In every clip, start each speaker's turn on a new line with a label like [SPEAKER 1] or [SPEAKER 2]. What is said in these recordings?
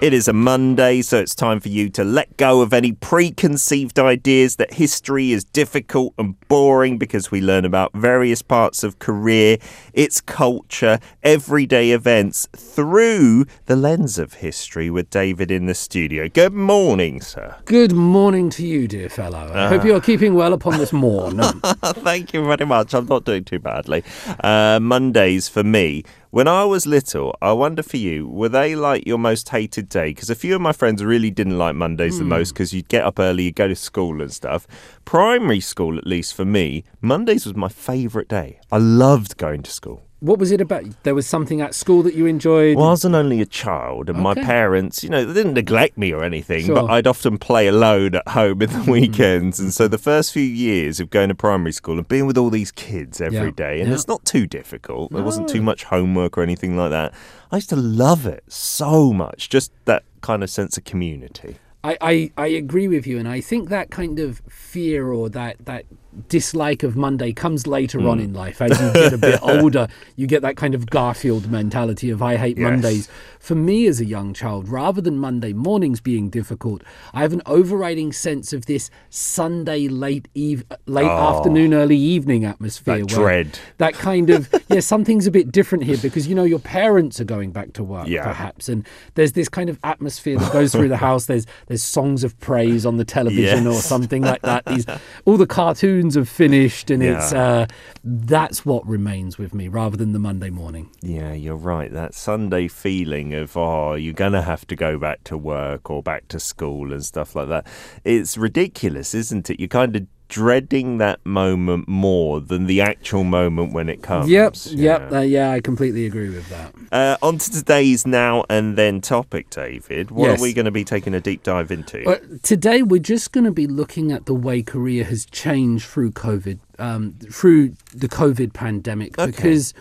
[SPEAKER 1] It is a Monday, so it's time for you to let go of any preconceived ideas that history is difficult and boring because we learn about various parts of Korea, its culture, everyday events through the lens of history with David in the studio. Good morning, sir.
[SPEAKER 2] Good morning to you, dear fellow. I hope you are keeping well upon this morn.
[SPEAKER 1] Thank you very much. I'm not doing too badly. Uh, Mondays for me. When I was little, I wonder for you, were they like your most hated day? Because a few of my friends really didn't like Mondays the hmm. most because you'd get up early, you'd go to school and stuff. Primary school, at least for me, Mondays was my favourite day. I loved going to school.
[SPEAKER 2] What was it about? There was something at school that you enjoyed?
[SPEAKER 1] Well, I wasn't only a child, and my parents, you know, they didn't neglect me or anything, but
[SPEAKER 2] Sure. Mm-hmm.
[SPEAKER 1] I'd often play alone at home in the weekends. And so the first few years of going to primary school and being with all these kids every
[SPEAKER 2] Yeah.
[SPEAKER 1] day, and
[SPEAKER 2] Yeah.
[SPEAKER 1] it's not too difficult, there wasn't too much homework or anything like that. I used to love it so much, just that kind of sense of community.
[SPEAKER 2] I, I, I agree with you, and I think that kind of fear or that, that dislike of Monday comes later on hmm. in life. As you get a bit older, you get that kind of Garfield mentality of I hate
[SPEAKER 1] Yes.
[SPEAKER 2] Mondays. For me as a young child, rather than Monday mornings being difficult, I have an overriding sense of this Sunday late eve, late oh. afternoon, early evening atmosphere.
[SPEAKER 1] That
[SPEAKER 2] where
[SPEAKER 1] dread.
[SPEAKER 2] That kind of yeah, something's a bit different here because you know your parents are going back to work,
[SPEAKER 1] Yeah.
[SPEAKER 2] perhaps, and there's this kind of atmosphere that goes through the house. There's there's songs of praise on the television or something like that. These all the cartoons have finished, and it's uh, that's what remains with me rather than the Monday morning.
[SPEAKER 1] Yeah, you're right. That Sunday feeling of, oh, you're going to have to go back to work or back to school and stuff like that. It's ridiculous, isn't it? You're kind of dreading that moment more than the actual moment when it comes.
[SPEAKER 2] Yep,
[SPEAKER 1] Yeah.
[SPEAKER 2] yep, uh, yeah, I completely agree with that.
[SPEAKER 1] Uh, on to today's now and then topic, David. What
[SPEAKER 2] Yes.
[SPEAKER 1] are we going to be taking a deep dive into?
[SPEAKER 2] Uh, today, we're just going to be looking at the way Korea has changed through COVID, um, through the COVID pandemic,
[SPEAKER 1] Okay.
[SPEAKER 2] because.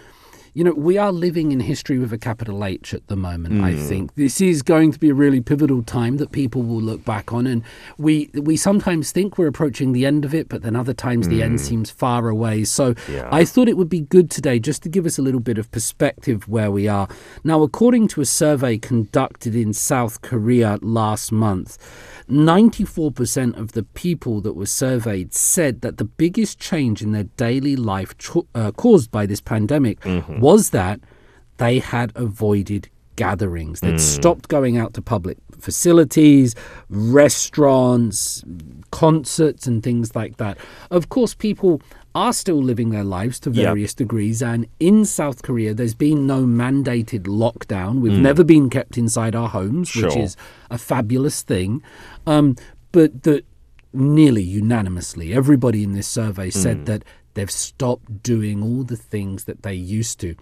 [SPEAKER 2] You know, we are living in history with a capital H at the moment. I hmm. think this is going to be a really pivotal time that people will look back on, and we we sometimes think we're approaching the end of it, but then other times the end hmm. seems far away. So
[SPEAKER 1] Yeah.
[SPEAKER 2] I thought it would be good today just to give us a little bit of perspective where we are now. According to a survey conducted in South Korea last month. 94% of the people that were surveyed said that the biggest change in their daily life cho- uh, caused by this pandemic mm-hmm. was that they had avoided gatherings. They'd hmm. stopped going out to public facilities, restaurants, concerts, and things like that. Of course, people are still living their lives to
[SPEAKER 1] Yep.
[SPEAKER 2] various degrees, and in South Korea, there's been no mandated lockdown. We've hmm. never been kept inside our homes, which is a fabulous thing. Um, but that nearly unanimously, everybody in this survey said hmm. that they've stopped doing all the things that they used to.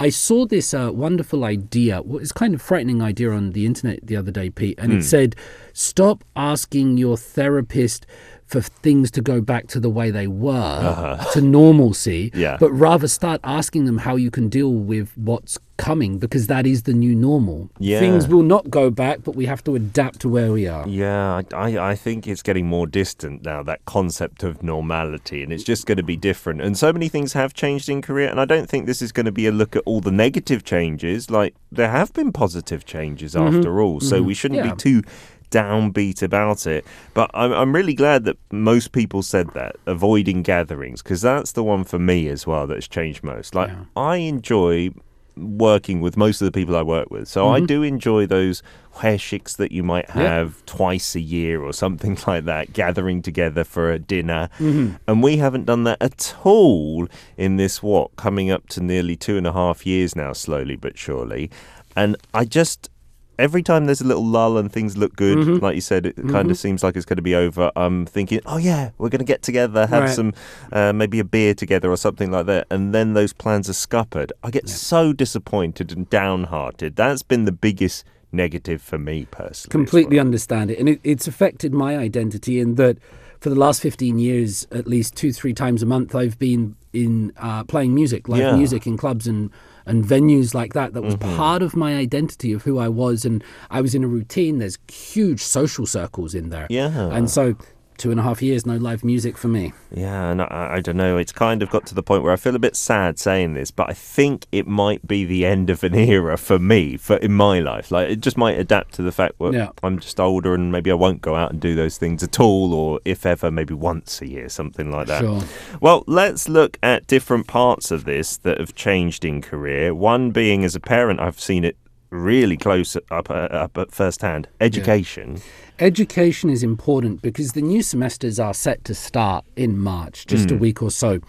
[SPEAKER 2] I saw this uh, wonderful idea, well, it's kind of frightening idea on the internet the other day, Pete, and it said, stop asking your therapist for things to go back to the way they were, uh-huh. to normalcy,
[SPEAKER 1] Yeah.
[SPEAKER 2] but rather start asking them how you can deal with what's coming because that is the new normal.
[SPEAKER 1] Yeah.
[SPEAKER 2] Things will not go back, but we have to adapt to where we are.
[SPEAKER 1] Yeah, I, I I think it's getting more distant now, that concept of normality, and it's just going to be different. And so many things have changed in Korea, and I don't think this is going to be a look at all the negative changes. Like, there have been positive changes mm-hmm. after all, so mm-hmm. we shouldn't
[SPEAKER 2] Yeah.
[SPEAKER 1] be too downbeat about it. But I'm, I'm really glad that most people said that, avoiding gatherings, because that's the one for me as well that's changed most. Like,
[SPEAKER 2] Yeah.
[SPEAKER 1] I enjoy working with most of the people I work with. So I mm-hmm. do enjoy those hoesiks that you might
[SPEAKER 2] Yeah.
[SPEAKER 1] have twice a year or something like that, gathering together for a dinner. Mm-hmm. And we haven't done that at all in this, what, coming up to nearly two and a half years now, slowly but surely. And I just. Every time there's a little lull and things look good, like you said, it kind of seems like it's going to be over. I'm thinking, oh yeah, we're going to get together, have
[SPEAKER 2] Right.
[SPEAKER 1] some, uh, maybe a beer together or something like that, and then those plans are scuppered. I get so disappointed and downhearted. That's been the biggest negative for me personally.
[SPEAKER 2] completely
[SPEAKER 1] well.
[SPEAKER 2] understand it and it, it's affected my identity in that for the last 15 years, at least two, three times a month, I've been in uh, playing music, live
[SPEAKER 1] Yeah.
[SPEAKER 2] music in clubs and, and venues like that. That was
[SPEAKER 1] Mm-hmm.
[SPEAKER 2] part of my identity of who I was. And I was in a routine. There's huge social circles in there.
[SPEAKER 1] Yeah.
[SPEAKER 2] And so, two and a half years, no live music for me.
[SPEAKER 1] Yeah, and I, I don't know. It's kind of got to the point where I feel a bit sad saying this, but I think it might be the end of an era for me, for in my life. Like it just might adapt to the fact that
[SPEAKER 2] Yeah.
[SPEAKER 1] I'm just older and maybe I won't go out and do those things at all, or if ever, maybe once a year, something like that.
[SPEAKER 2] Sure.
[SPEAKER 1] Well, let's look at different parts of this that have changed in Korea. One being as a parent, I've seen it really close up, uh, up at first hand. Education.
[SPEAKER 2] Education is important because the new semesters are set to start in March, just a week or so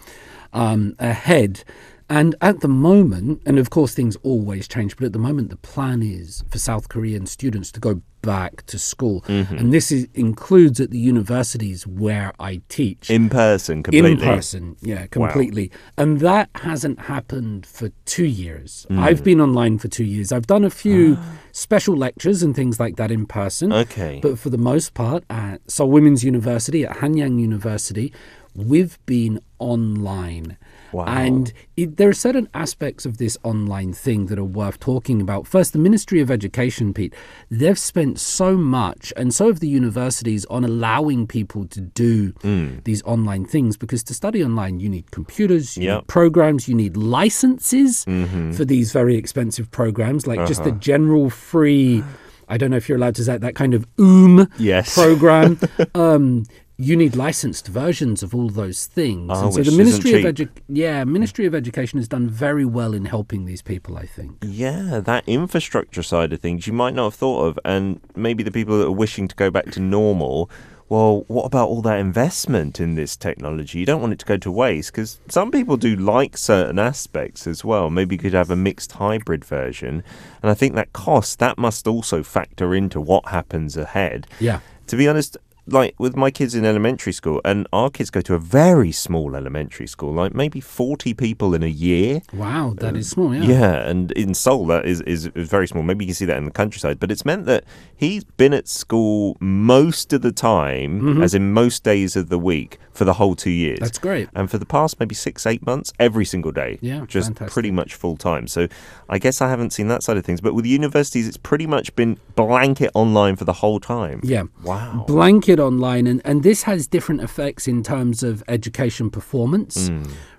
[SPEAKER 2] um, ahead. And at the moment, and of course things always change, but at the moment the plan is for South Korean students to go back to school. Mm-hmm. And this is, includes at the universities where I teach.
[SPEAKER 1] In person, completely.
[SPEAKER 2] In person, yeah, completely. And that hasn't happened for two years. Mm. I've been online for two years. I've done a few special lectures and things like that in person.
[SPEAKER 1] Okay.
[SPEAKER 2] But for the most part, at Seoul Women's University, at Hanyang University, we've been online.
[SPEAKER 1] Wow.
[SPEAKER 2] And it, there are certain aspects of this online thing that are worth talking about. First, the Ministry of Education, Pete, they've spent so much, and so have the universities, on allowing people to do hmm. these online things because to study online, you need computers, you
[SPEAKER 1] Yep.
[SPEAKER 2] need programs, you need licenses mm-hmm. for these very expensive programs, like just the uh-huh. general free. I don't know if you're allowed to say that kind of Zoom
[SPEAKER 1] Yes.
[SPEAKER 2] program. um, you need licensed versions of all those things.
[SPEAKER 1] Oh,
[SPEAKER 2] and so the Ministry of. Edu- yeah, Ministry of Education has done very well in helping these people, I think.
[SPEAKER 1] Yeah, that infrastructure side of things you might not have thought of, and maybe the people that are wishing to go back to normal. Well, what about all that investment in this technology? You don't want it to go to waste because some people do like certain aspects as well. Maybe you could have a mixed hybrid version, and I think that cost that must also factor into what happens ahead.
[SPEAKER 2] Yeah.
[SPEAKER 1] To be honest, like with my kids in elementary school, and our kids go to a very small elementary school, like maybe 40 people in a year.
[SPEAKER 2] Wow, that is small, yeah.
[SPEAKER 1] Yeah, and in Seoul that is, is is very small. Maybe you can see that in the countryside, but it's meant that he's been at school most of the time, as in most days of the week, for the whole two years.
[SPEAKER 2] Mm-hmm. That's great.
[SPEAKER 1] And for the past maybe six, eight months, every single day,
[SPEAKER 2] Yeah,
[SPEAKER 1] just
[SPEAKER 2] fantastic.
[SPEAKER 1] pretty much full time. So I guess I haven't seen that side of things. But with universities, it's pretty much been blanket online for the whole time.
[SPEAKER 2] Yeah.
[SPEAKER 1] Wow.
[SPEAKER 2] Blanket online, and, and this has different effects in terms of education performance,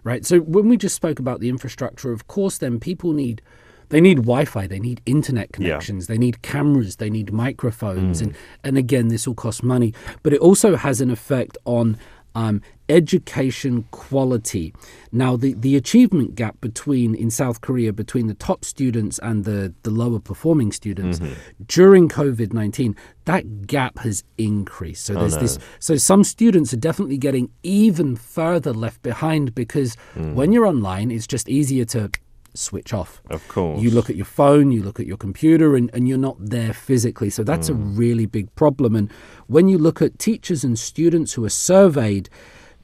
[SPEAKER 2] right? So when we just spoke about the infrastructure, of course, then people need. They need Wi-Fi. They need internet connections. They need cameras. They need microphones, and and again, this all costs money. But it also has an effect on um, education quality. Now, the, the achievement gap between in South Korea between the top students and the, the lower performing students mm-hmm. during COVID nineteen, that gap has increased. So oh, there's this. So some students are definitely getting even further left behind because mm. when you're online, it's just easier to switch off.
[SPEAKER 1] Of course.
[SPEAKER 2] You look at your phone, you look at your computer, and, and you're not there physically. So that's a mm. really big problem. And when you look at teachers and students who are surveyed,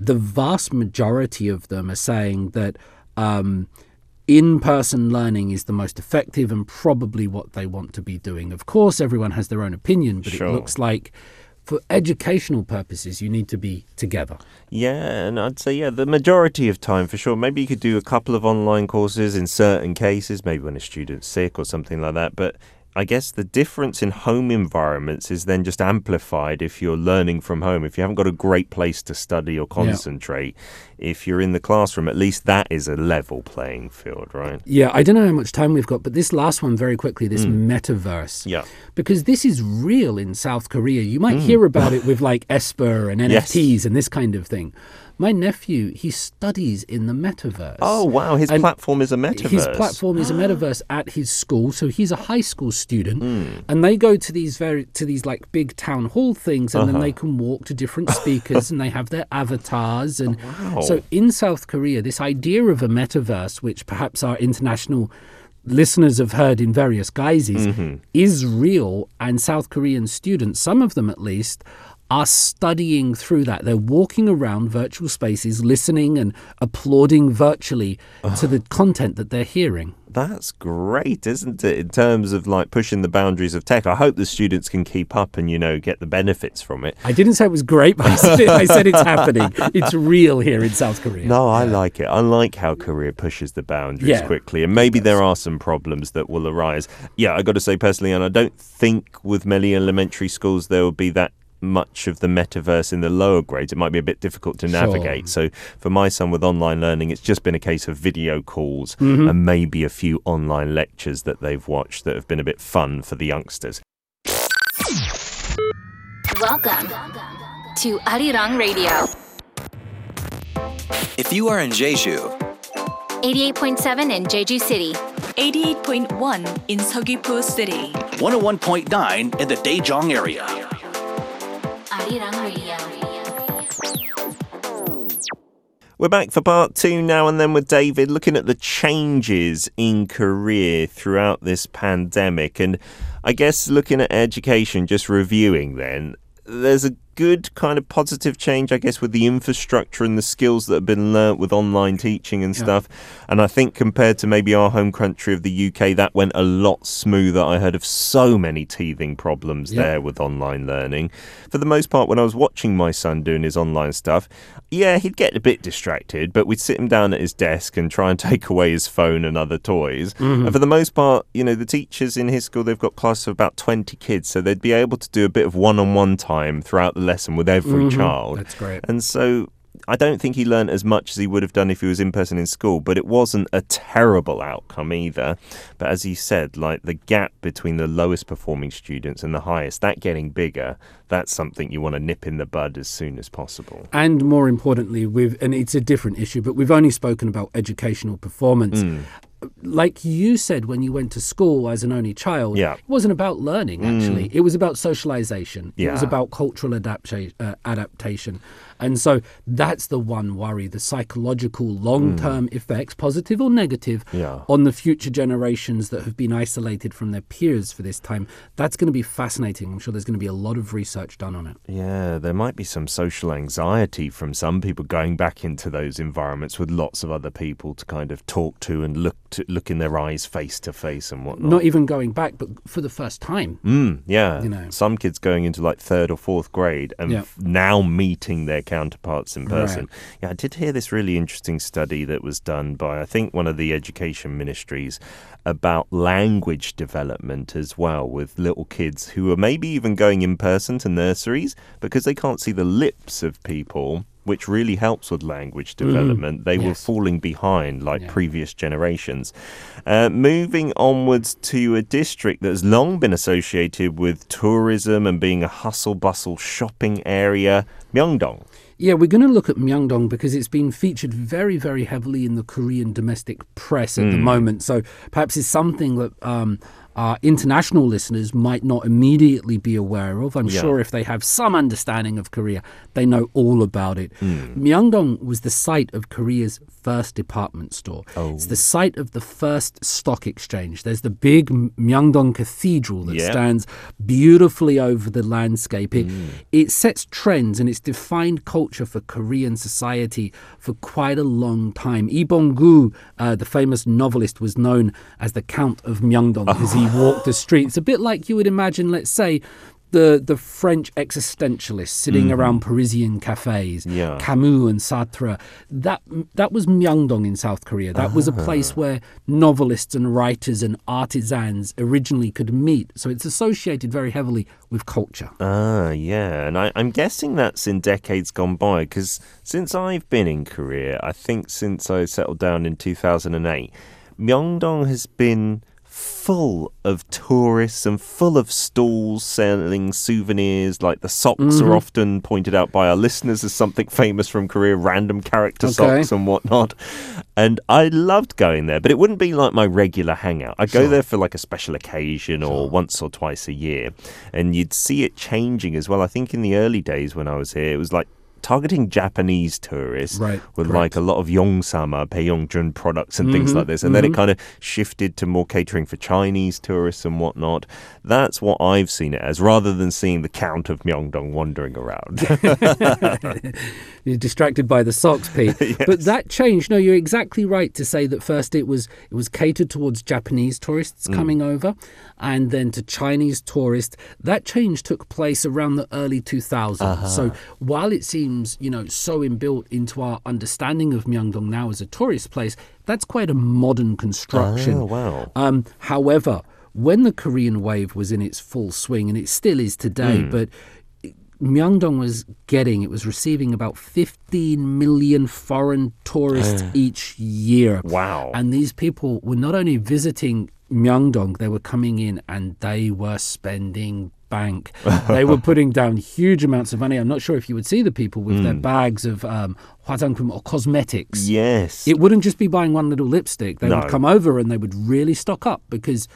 [SPEAKER 2] the vast majority of them are saying that um, in person learning is the most effective and probably what they want to be doing. Of course, everyone has their own opinion, but
[SPEAKER 1] Sure.
[SPEAKER 2] it looks like for educational purposes, you need to be together.
[SPEAKER 1] Yeah, and I'd say yeah, the majority of time for sure. Maybe you could do a couple of online courses in certain cases, maybe when a student's sick or something like that. But I guess the difference in home environments is then just amplified if you're learning from home. If you haven't got a great place to study or concentrate, if you're in the classroom, at least that is a level playing field, right?
[SPEAKER 2] Yeah, I don't know how much time we've got, but this last one very quickly, this metaverse.
[SPEAKER 1] Yeah.
[SPEAKER 2] Because this is real in South Korea. You might hear about it with like aespa and
[SPEAKER 1] Yes.
[SPEAKER 2] NFTs and this kind of thing. My nephew, he studies in the metaverse.
[SPEAKER 1] Oh wow, his
[SPEAKER 2] And
[SPEAKER 1] platform is a metaverse.
[SPEAKER 2] His platform is a metaverse at his school, so he's a high school student,
[SPEAKER 1] Hmm.
[SPEAKER 2] and they go to these very to these like big town hall things, and
[SPEAKER 1] Uh-huh.
[SPEAKER 2] then they can walk to different speakers, and they have their avatars, and
[SPEAKER 1] Oh, wow.
[SPEAKER 2] So in South Korea, this idea of a metaverse, which perhaps our international listeners have heard in various guises,
[SPEAKER 1] Mm-hmm.
[SPEAKER 2] is real, and South Korean students, some of them at least. Are studying through that. They're walking around virtual spaces, listening and applauding virtually to the content that they're hearing.
[SPEAKER 1] That's great, isn't it? In terms of like pushing the boundaries of tech, I hope the students can keep up and you know get the benefits from it.
[SPEAKER 2] I didn't say it was great, but I said, it, I said it's happening. It's real here in South Korea.
[SPEAKER 1] No, I like it. I like how Korea pushes the boundaries
[SPEAKER 2] Yeah,
[SPEAKER 1] quickly, and maybe there are some problems that will arise. Yeah, I got to say personally, and I don't think with many elementary schools there will be that much of the metaverse in the lower grades. It might be a bit difficult to
[SPEAKER 2] Sure.
[SPEAKER 1] navigate. So for my son with online learning, it's just been a case of video calls
[SPEAKER 2] Mm-hmm.
[SPEAKER 1] and maybe a few online lectures that they've watched that have been a bit fun for the youngsters.
[SPEAKER 3] Welcome to Arirang Radio,
[SPEAKER 4] If you are in Jeju,
[SPEAKER 3] 88.7 in Jeju City,
[SPEAKER 5] 88.1 in Seogwipo City.
[SPEAKER 6] 101.9 in the Daejeong area.
[SPEAKER 1] We're back for part two now and then with David, looking at the changes in Korea throughout this pandemic. And I guess looking at education, just reviewing then, there's a good kind of positive change, I guess, with the infrastructure and the skills that have been learnt with online teaching and stuff. And I think compared to maybe our home country of the UK, that went a lot smoother. I heard of so many teething problems
[SPEAKER 2] Yeah.
[SPEAKER 1] there with online learning. For the most part, when I was watching my son doing his online stuff, yeah, he'd get a bit distracted, but we'd sit him down at his desk and try and take away his phone and other toys. Mm-hmm. And for the most part, you know, the teachers in his school, they've got classes of about 20 kids, so they'd be able to do a bit of one on one time throughout the lesson with every child.
[SPEAKER 2] That's great.
[SPEAKER 1] And so I don't think he learned as much as he would have done if he was in person in school, but it wasn't a terrible outcome either. But as you said, like the gap between the lowest performing students and the highest, that getting bigger, that's something you want to nip in the bud as soon as possible.
[SPEAKER 2] And more importantly, we've and it's a different issue, but we've only spoken about educational performance.
[SPEAKER 1] Mm.
[SPEAKER 2] Like you said when you went to school as an only child,
[SPEAKER 1] Yeah. Mm.
[SPEAKER 2] it wasn't about learning actually. It was about socialization. It was about cultural adaptation, uh, adaptation. And so that's the one worry, the psychological long-term effects, positive or negative,
[SPEAKER 1] Mm. Yeah.
[SPEAKER 2] on the future generations that have been isolated from their peers for this time. That's going to be fascinating. I'm sure there's going to be a lot of research done on it.
[SPEAKER 1] Yeah, there might be some social anxiety from some people going back into those environments with lots of other people to kind of talk to and look to look in their eyes face to face and whatnot.
[SPEAKER 2] Not even going back, but for the first time.
[SPEAKER 1] Mm, yeah.
[SPEAKER 2] You know.
[SPEAKER 1] Some kids going into like third or fourth grade and
[SPEAKER 2] Yeah.
[SPEAKER 1] f- now meeting their counterparts in person.
[SPEAKER 2] Right.
[SPEAKER 1] Yeah, I did hear this really interesting study that was done by, I think, one of the education ministries about language development as well with little kids who are maybe even going in person to nurseries because they can't see the lips of people. Which really helps with language development. They were falling behind like
[SPEAKER 2] Yeah.
[SPEAKER 1] previous generations. Uh, moving onwards to a district that's long been associated with tourism and being a hustle bustle shopping area, Myeongdong.
[SPEAKER 2] Yeah, we're going to look at Myeongdong because it's been featured very, very heavily in the Korean domestic press at the moment. So perhaps it's something that um, our international listeners might not immediately be aware of. I'm
[SPEAKER 1] Yeah.
[SPEAKER 2] sure if they have some understanding of Korea, they know all about it. Myeongdong was the site of Korea's first department store. It's the site of the first stock exchange. There's the big Myeongdong Cathedral that
[SPEAKER 1] Yeah.
[SPEAKER 2] stands beautifully over the landscape. It, it sets trends and it's defined culture for Korean society for quite a long time. Lee Bong-gu, uh, the famous novelist, was known as the Count of Myeongdong because he walked the streets. A bit like you would imagine, let's say, the, the French existentialists sitting around Parisian cafes,
[SPEAKER 1] Yeah.
[SPEAKER 2] Camus and Sartre. That that was Myeongdong in South Korea. That was a place where novelists and writers and artisans originally could meet. So it's associated very heavily with culture.
[SPEAKER 1] Ah, yeah. And I, I'm guessing that's in decades gone by because since I've been in Korea, I think since I settled down in 2008, Myeongdong has been full of tourists and full of stalls selling souvenirs. Like the socks are mm-hmm. often pointed out by our listeners as something famous from Korea, random character
[SPEAKER 2] Okay.
[SPEAKER 1] socks and whatnot. And I loved going there, but it wouldn't be like my regular hangout. I'd go there for like a special occasion or once or twice a year. And you'd see it changing as well. I think in the early days when I was here, it was like targeting Japanese tourists
[SPEAKER 2] Right,
[SPEAKER 1] with
[SPEAKER 2] correct. Mm-hmm,
[SPEAKER 1] like a lot of Yongsama, Bae Yong-joon products and things mm-hmm, like this. And then it mm-hmm. kind of shifted to more catering for Chinese tourists and whatnot. That's what I've seen it as, rather than seeing the Count of Myeongdong wandering around.
[SPEAKER 2] You're distracted by the socks, Pete. But that changed. No, you're exactly right to say that first it was it was catered towards Japanese tourists mm. coming over, and then to Chinese tourists. That change took place around the early 2000s. Uh-huh. So while it seems you know so inbuilt into our understanding of Myeongdong now as a tourist place, that's quite a modern construction.
[SPEAKER 1] Oh, wow.
[SPEAKER 2] Um, however, when the Korean wave was in its full swing, and it still is today,
[SPEAKER 1] Hmm.
[SPEAKER 2] but Myeongdong was getting, it was receiving about 15 million foreign tourists each year.
[SPEAKER 1] Wow.
[SPEAKER 2] And these people were not only visiting Myeongdong, they were coming in and they were spending bank. they were putting down huge amounts of money. I'm not sure if you would see the people with
[SPEAKER 1] Hmm.
[SPEAKER 2] their bags of um, 화장품 or cosmetics.
[SPEAKER 1] yes.
[SPEAKER 2] It wouldn't just be buying one little lipstick. They
[SPEAKER 1] No.
[SPEAKER 2] would come over and they would really stock up because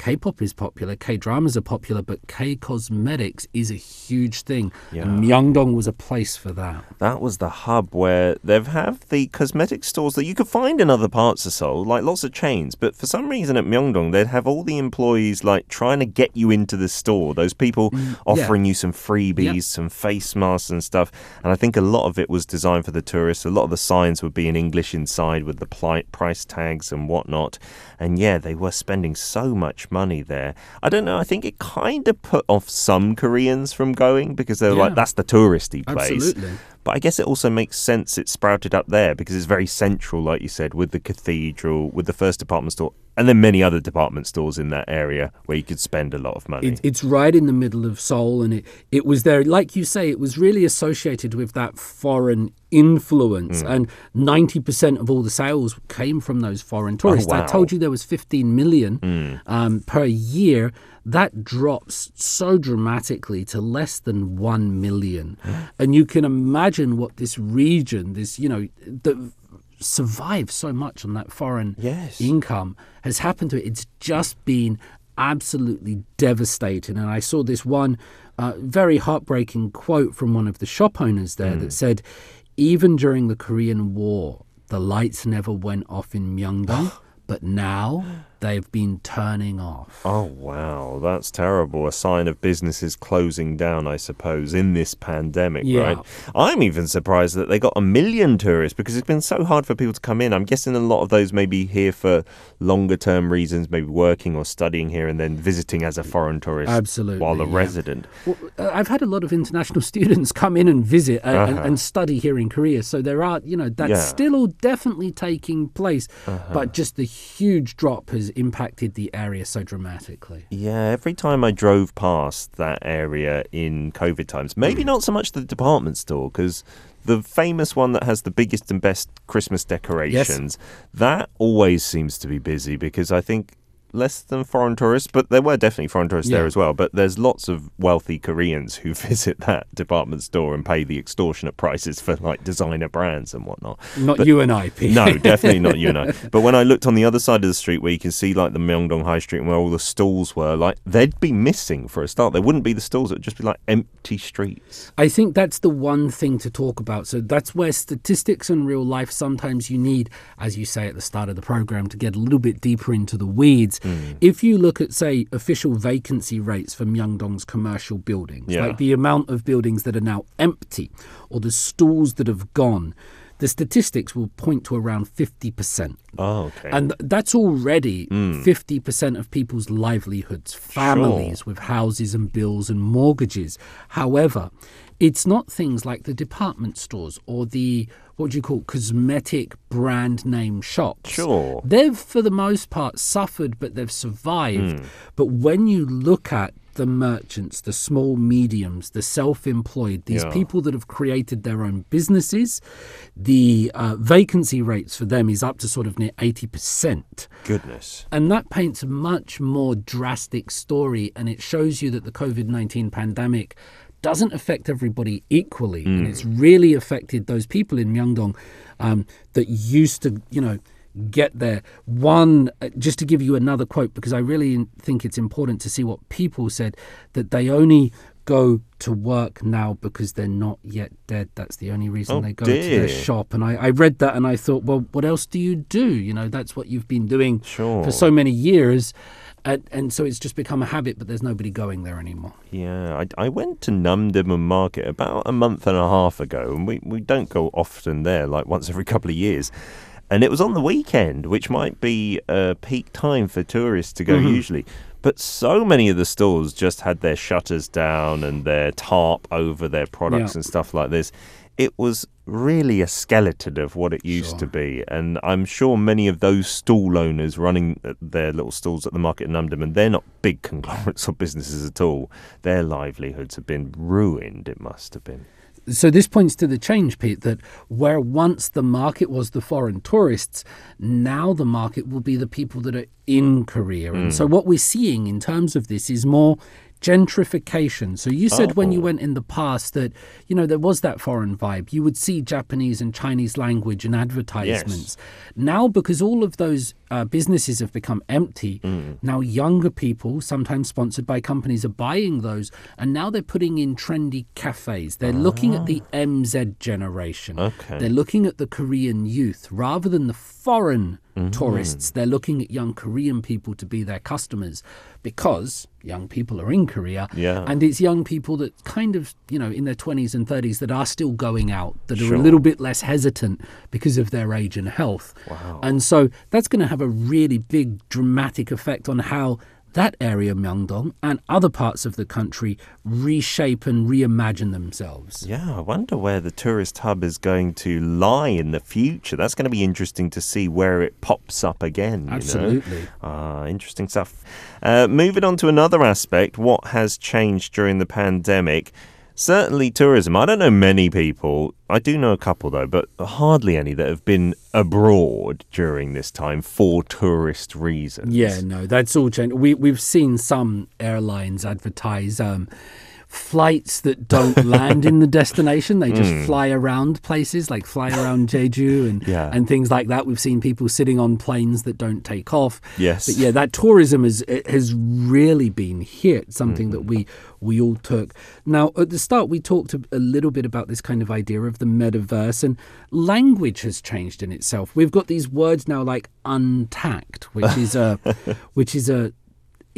[SPEAKER 2] K-pop is popular, K-dramas are popular, but K-cosmetics is a huge thing. And Myeongdong was a place for that.
[SPEAKER 1] That was the hub where they've have the cosmetic stores that you could find in other parts of Seoul, like lots of chains. But for some reason at Myeongdong, they'd have all the employees like trying to get you into the store. Those people mm, offering you some freebies,
[SPEAKER 2] Yeah.
[SPEAKER 1] some face masks and stuff. And I think a lot of it was designed for the tourists. A lot of the signs would be in English inside with the price tags and whatnot. And yeah, they were spending so much money there. I don't know. I think it kind of put off some Koreans from going because they're like, that's the touristy place.
[SPEAKER 2] Absolutely.
[SPEAKER 1] But I guess it also makes sense it sprouted up there because it's very central, like you said, with the cathedral, with the first department store, and then many other department stores in that area where you could spend a lot of money.
[SPEAKER 2] It, it's right in the middle of Seoul, and it, it was there, like you say, it was really associated with that foreign influence. And 90% of all the sales came from those foreign tourists. I
[SPEAKER 1] wow.
[SPEAKER 2] told you there was 15 million um, per year. That drops so dramatically to less than 1 million. and you can imagine what this region, this, you know, the survives so much on that foreign
[SPEAKER 1] Yes.
[SPEAKER 2] income has happened to it. It's just been absolutely devastating. And I saw this one uh, very heartbreaking quote from one of the shop owners there that said, even during the Korean War, the lights never went off in Myeongdong, but now they've been turning off.
[SPEAKER 1] Oh, wow. That's terrible. A sign of businesses closing down, I suppose, in this pandemic,
[SPEAKER 2] Yeah.
[SPEAKER 1] right? I'm even surprised that they got a million tourists because it's been so hard for people to come in. I'm guessing a lot of those may be here for longer term reasons, maybe working or studying here and then visiting as a foreign tourist
[SPEAKER 2] Absolutely,
[SPEAKER 1] while a
[SPEAKER 2] yeah.
[SPEAKER 1] resident.
[SPEAKER 2] Well, uh, I've had a lot of international students come in and visit uh, and, and study here in Korea. So there are, you know, that's
[SPEAKER 1] Uh-huh. Yeah. Uh-huh.
[SPEAKER 2] still definitely taking place. But just the huge drop has impacted the area so dramatically.
[SPEAKER 1] Yeah, every time I drove past that area in COVID times, maybe mm. not so much the department store, because the famous one that has the biggest and best Christmas decorations, that always seems to be busy because I think less than foreign tourists, but there were definitely foreign tourists there as well. But there's lots of wealthy Koreans who visit that department store and pay the extortionate prices for like designer brands and whatnot.
[SPEAKER 2] Not
[SPEAKER 1] But-
[SPEAKER 2] you and I, Pete.
[SPEAKER 1] no, definitely not you and I. But when I looked on the other side of the street where you can see like the Myeongdong High Street and where all the stalls were, like they'd be missing for a start. There wouldn't be the stalls, it would just be like empty streets.
[SPEAKER 2] I think that's the one thing to talk about. So that's where statistics and real life sometimes you need, as you say at the start of the program, to get a little bit deeper into the weeds. If you look at, say, official vacancy rates for Myeongdong's commercial buildings,
[SPEAKER 1] Yeah.
[SPEAKER 2] like the amount of buildings that are now empty or the stalls that have gone, the statistics will point to around 50%.
[SPEAKER 1] Oh, okay.
[SPEAKER 2] And that's already
[SPEAKER 1] Hmm.
[SPEAKER 2] 50% of people's livelihoods, families with houses and bills and mortgages. However, it's not things like the department stores or the, what do you call, cosmetic brand name shops.
[SPEAKER 1] Sure.
[SPEAKER 2] They've, for the most part, suffered, but they've survived.
[SPEAKER 1] Hmm.
[SPEAKER 2] But when you look at the merchants, the small mediums, the self employed, these
[SPEAKER 1] Yeah.
[SPEAKER 2] people that have created their own businesses, the uh, vacancy rates for them is up to sort of near 80%.
[SPEAKER 1] Goodness.
[SPEAKER 2] And that paints a much more drastic story, and it shows you that the COVID 19 pandemic doesn't affect everybody equally. And it's really affected those people in Myeongdong um, that used to, you know, get there. One, uh, just to give you another quote, because I really think it's important to see what people said, that they only go to work now because they're not yet dead. That's the only reason
[SPEAKER 1] Oh,
[SPEAKER 2] they go to their shop. And I, I read that and I thought, well, what else do you do? You know, that's what you've been doing
[SPEAKER 1] Sure.
[SPEAKER 2] for so many years. And, and so it's just become a habit, but there's nobody going there anymore.
[SPEAKER 1] Yeah, I, I went to Namdaemun Market about a month and a half ago, and we, we don't go often there, like once every couple of years. And it was on the weekend, which might be a peak time for tourists to go
[SPEAKER 2] Mm-hmm.
[SPEAKER 1] usually. But so many of the stores just had their shutters down and their tarp over their products
[SPEAKER 2] Yeah.
[SPEAKER 1] and stuff like this. It was really a skeleton of what it used to be. And I'm sure many of those stall owners running their little stalls at the market in Namdaemun, and they're not big conglomerates or businesses at all, their livelihoods have been ruined, it must have been.
[SPEAKER 2] So this points to the change, Pete, that where once the market was the foreign tourists, now the market will be the people that are in Korea. And so hmm. what we're seeing in terms of this is more gentrification. So you said when you oh. went in the past that, you know, there was that foreign vibe. You would see Japanese and Chinese language and advertisements. Yes. Now, because all of those uh, businesses have become empty, mm. now younger people, sometimes sponsored by companies, are buying those, and now they're putting in trendy cafes. They're looking at the ah. MZ generation.
[SPEAKER 1] Okay.
[SPEAKER 2] They're looking at the Korean youth rather than the foreign mm-hmm. tourists. They're looking at young Korean people to be their customers because young people are in Korea.
[SPEAKER 1] Yeah.
[SPEAKER 2] And it's young people that kind of, you know, in their 20s and 30s that are still going out, that are a little bit less hesitant because of their age and health.
[SPEAKER 1] Wow.
[SPEAKER 2] And so that's going to have a really big dramatic effect on how that area, Myeongdong, and other parts of the country reshape and reimagine themselves.
[SPEAKER 1] Yeah, I wonder where the tourist hub is going to lie in the future. That's going to be interesting to see where it pops up again. you know?
[SPEAKER 2] Absolutely.
[SPEAKER 1] Ah, interesting stuff. Uh, moving on to another aspect, what has changed during the pandemic? Certainly tourism. I don't know many people. I do know a couple though, but hardly any that have been abroad during this time for tourist reasons.
[SPEAKER 2] Yeah, no, that's all changed. We we've seen some airlines advertise um, flights that don't land in the destination. They just hmm. fly around places, like fly around Jeju and
[SPEAKER 1] Yeah.
[SPEAKER 2] and things like that. We've seen people sitting on planes that don't take off.
[SPEAKER 1] Yes.
[SPEAKER 2] but yeah, that tourism has has really been hit. Something that hmm. we we all took. Now, at the start, we talked a, a little bit about this kind of idea of the metaverse, and language has changed in itself. We've got these words now like untact, which is a which is a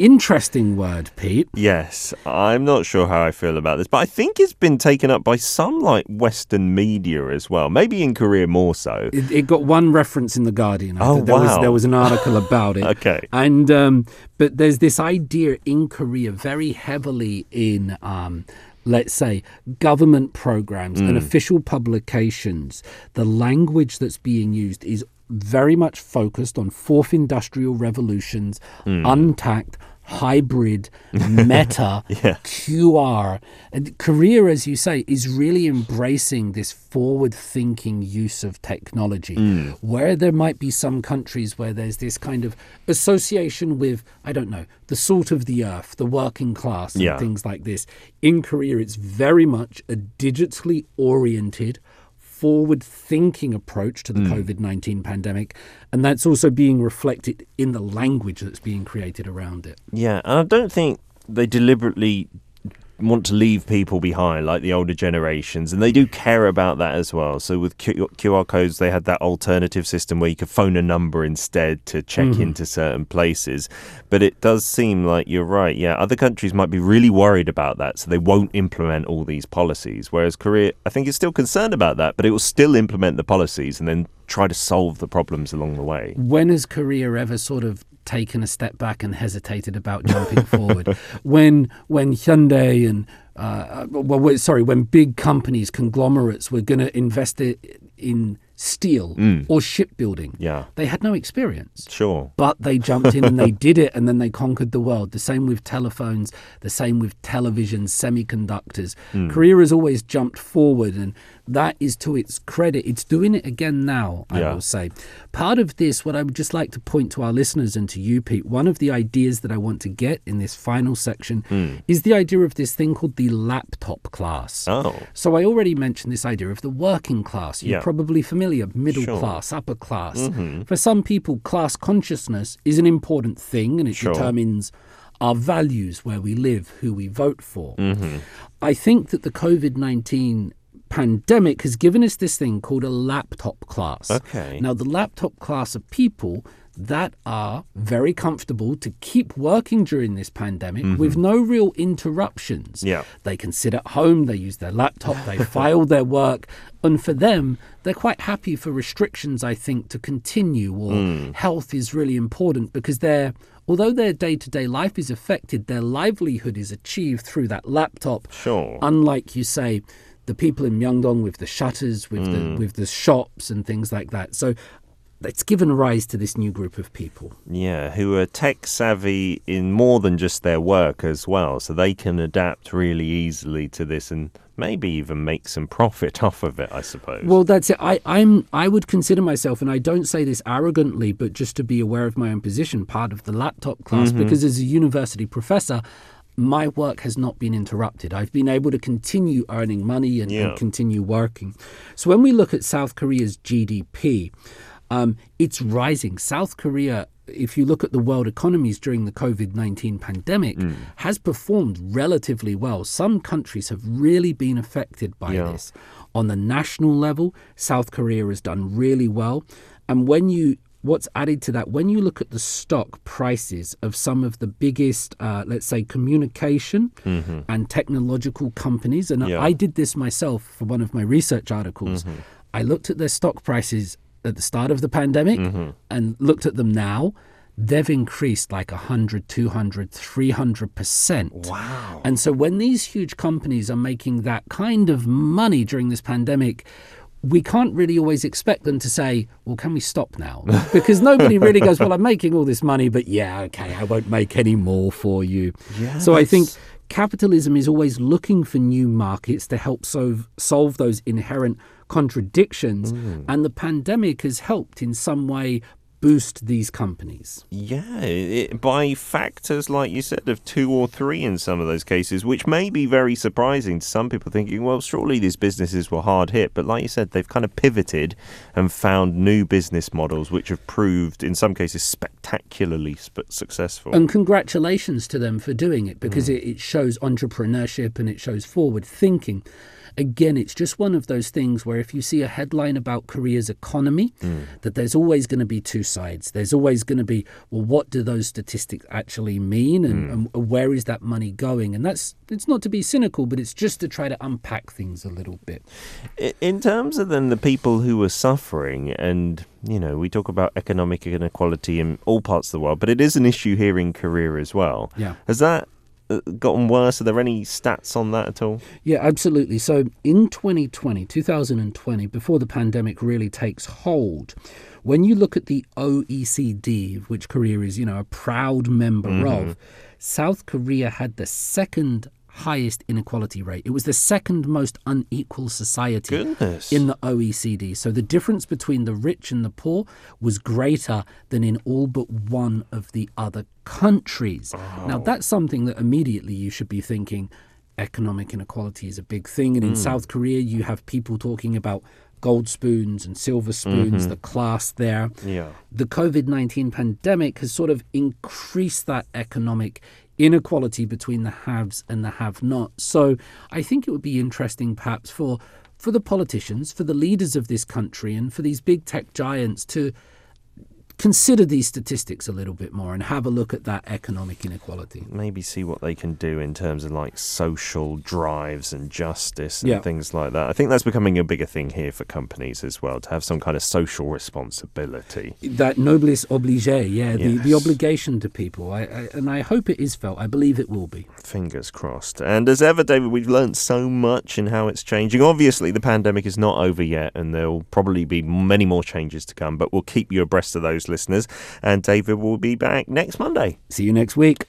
[SPEAKER 2] interesting word, Pete.
[SPEAKER 1] Yes, I'm not sure how I feel about this, but I think it's been taken up by some like Western media as well. Maybe in Korea more so.
[SPEAKER 2] It, it got one reference in the Guardian.
[SPEAKER 1] Oh,
[SPEAKER 2] there was
[SPEAKER 1] wow.
[SPEAKER 2] there was an article about it.
[SPEAKER 1] Okay.
[SPEAKER 2] and um, but there's this idea in Korea very heavily in. Um, Let's say government programs
[SPEAKER 1] Mm.
[SPEAKER 2] and official publications, the language that's being used is very much focused on fourth industrial revolutions,
[SPEAKER 1] Mm.
[SPEAKER 2] untact, hybrid, meta,
[SPEAKER 1] Yeah.
[SPEAKER 2] QR. And Korea, as you say, is really embracing this forward thinking use of technology.
[SPEAKER 1] Mm.
[SPEAKER 2] Where there might be some countries where there's this kind of association with, I don't know, the salt of the earth, the working class, and
[SPEAKER 1] Yeah.
[SPEAKER 2] things like this. In Korea, it's very much a digitally oriented, forward thinking approach to the
[SPEAKER 1] Mm.
[SPEAKER 2] COVID 19 pandemic. And that's also being reflected in the language that's being created around it.
[SPEAKER 1] Yeah, and I don't think they deliberately want to leave people behind like the older generations and they do care about that as well. So with Q- qr codes they had that alternative system where you could phone a number instead to check mm-hmm. into certain places. But it does seem like you're right. Yeah other countries might be really worried about that so they won't implement all these policies whereas korea i think is still concerned about that but it will still implement the policies and then try to solve the problems along the way.
[SPEAKER 2] When has Korea ever sort of taken a step back and hesitated about jumping forward? When when Hyundai and uh, uh well, sorry, when big companies, conglomerates were going to invest in steel mm. or shipbuilding,
[SPEAKER 1] yeah
[SPEAKER 2] they had no experience.
[SPEAKER 1] sure
[SPEAKER 2] But they jumped in and they did it, and then they conquered the world. The same with telephones, the same with television, semiconductors. Mm. Korea has always jumped forward, and that is to its credit. It's doing it again now, I
[SPEAKER 1] Yeah.
[SPEAKER 2] will say. Part of this, what I would just like to point to our listeners and to you, Pete, one of the ideas that I want to get in this final section is the idea of this thing called the laptop class.
[SPEAKER 1] oh
[SPEAKER 2] So I already mentioned this idea of the working class. You're
[SPEAKER 1] Yeah.
[SPEAKER 2] probably familiar, middle
[SPEAKER 1] Sure. Mm-hmm.
[SPEAKER 2] class, upper class. For some people, class consciousness is an important thing and it
[SPEAKER 1] Sure.
[SPEAKER 2] determines our values, where we live, who we vote for.
[SPEAKER 1] Mm-hmm.
[SPEAKER 2] I think that the COVID 19 pandemic has given us this thing called a laptop class.
[SPEAKER 1] Okay.
[SPEAKER 2] Now, the laptop class of people that are very comfortable to keep working during this pandemic with no real interruptions.
[SPEAKER 1] Mm-hmm. Yeah.
[SPEAKER 2] They can sit at home, they use their laptop, they file their work, and for them, they're quite happy for restrictions, I think, to continue or
[SPEAKER 1] Mm.
[SPEAKER 2] health is really important because they're although their day-to-day life is affected, their livelihood is achieved through that laptop.
[SPEAKER 1] Sure.
[SPEAKER 2] Unlike you say the people in Myeongdong with the shutters, with
[SPEAKER 1] Mm.
[SPEAKER 2] the with the shops and things like that. So it's given rise to this new group of people.
[SPEAKER 1] Yeah, who are tech savvy in more than just their work as well, so they can adapt really easily to this and maybe even make some profit off of it, I suppose.
[SPEAKER 2] Well, that's it. I, I'm. I would consider myself, and I don't say this arrogantly, but just to be aware of my own position, part of the laptop class, because as a university professor, my work has not been interrupted. I've been able to continue earning money and, and continue working. So when we look at South Korea's GDP, um, it's rising. South Korea. If you look at the world economies during the COVID 19 pandemic, has performed relatively well. Some countries have really been affected by
[SPEAKER 1] Yeah.
[SPEAKER 2] this. On the national level, South Korea has done really well. And when you what's added to that, when you look at the stock prices of some of the biggest, uh, let's say, communication mm-hmm. and technological companies, and
[SPEAKER 1] Yeah.
[SPEAKER 2] I did this myself for one of my research articles, mm-hmm. I looked at their stock prices at the start of the pandemic mm-hmm. and looked at them now. They've increased like 100, 200, 300%.
[SPEAKER 1] wow.
[SPEAKER 2] And so when these huge companies are making that kind of money during this pandemic, we can't really always expect them to say, well, can we stop now? Because nobody really goes, well, I'm making all this money, but yeah, okay, I won't make any more for you.
[SPEAKER 1] Yeah,
[SPEAKER 2] so I think capitalism is always looking for new markets to help solve, solve those inherent contradictions. Mm. And the pandemic has helped in some way boost these companies.
[SPEAKER 1] Yeah, it, by factors like you said of two or three in some of those cases, which may be very surprising to some people thinking, well, surely these businesses were hard hit. But like you said, they've kind of pivoted and found new business models which have proved, in some cases, spectacularly sp- successful.
[SPEAKER 2] And congratulations to them for doing it because mm. it, it shows entrepreneurship and it shows forward thinking. Again, it's just one of those things where if you see a headline about Korea's economy, hmm. that there's always going to be two sides. There's always going to be, well, what do those statistics actually mean hmm. and, and where is that money going? And that's, it's not to be cynical, but it's just to try to unpack things a little bit.
[SPEAKER 1] In terms of then the people who are suffering, and you know, we talk about economic inequality in all parts of the world, but it is an issue here in Korea as well.
[SPEAKER 2] Yeah.
[SPEAKER 1] Has that Uh, gotten worse? Are there any stats on that at all?
[SPEAKER 2] Yeah, absolutely. So in 2020, 2020, before the pandemic really takes hold, when you look at the OECD, which Korea is, you know, a proud member mm-hmm. of, South Korea had the second highest inequality rate. It was the second most unequal society
[SPEAKER 1] Goodness.
[SPEAKER 2] in the OECD. So the difference between the rich and the poor was greater than in all but one of the other countries. Now, that's something that immediately you should be thinking economic inequality is a big thing. And in hmm. South Korea, you have people talking about gold spoons and silver spoons, mm-hmm. the class there.
[SPEAKER 1] Yeah.
[SPEAKER 2] The COVID 19 pandemic has sort of increased that economic inequality between the haves and the have nots. So I think it would be interesting perhaps for for the politicians, for the leaders of this country and for these big tech giants to consider these statistics a little bit more and have a look at that economic inequality.
[SPEAKER 1] maybe see what they can do in terms of like social drives and justice and
[SPEAKER 2] Yeah.
[SPEAKER 1] things like that. I think that's becoming a bigger thing here for companies as well to have some kind of social responsibility.
[SPEAKER 2] That noblesse oblige, yeah, the, the obligation to people. I, I, and I hope it is felt. I believe it will be.
[SPEAKER 1] Fingers crossed. And as ever, David, we've learned so much in how it's changing. Obviously, the pandemic is not over yet, and there'll probably be many more changes to come, but we'll keep you abreast of those, listeners. And David will be back next Monday.
[SPEAKER 2] See you next week.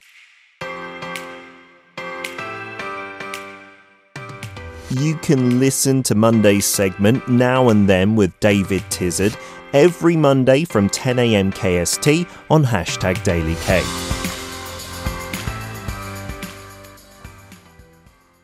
[SPEAKER 1] You can listen to Monday's segment Now and Then with David Tizzard every Monday from 10am KST on hashtag Daily K.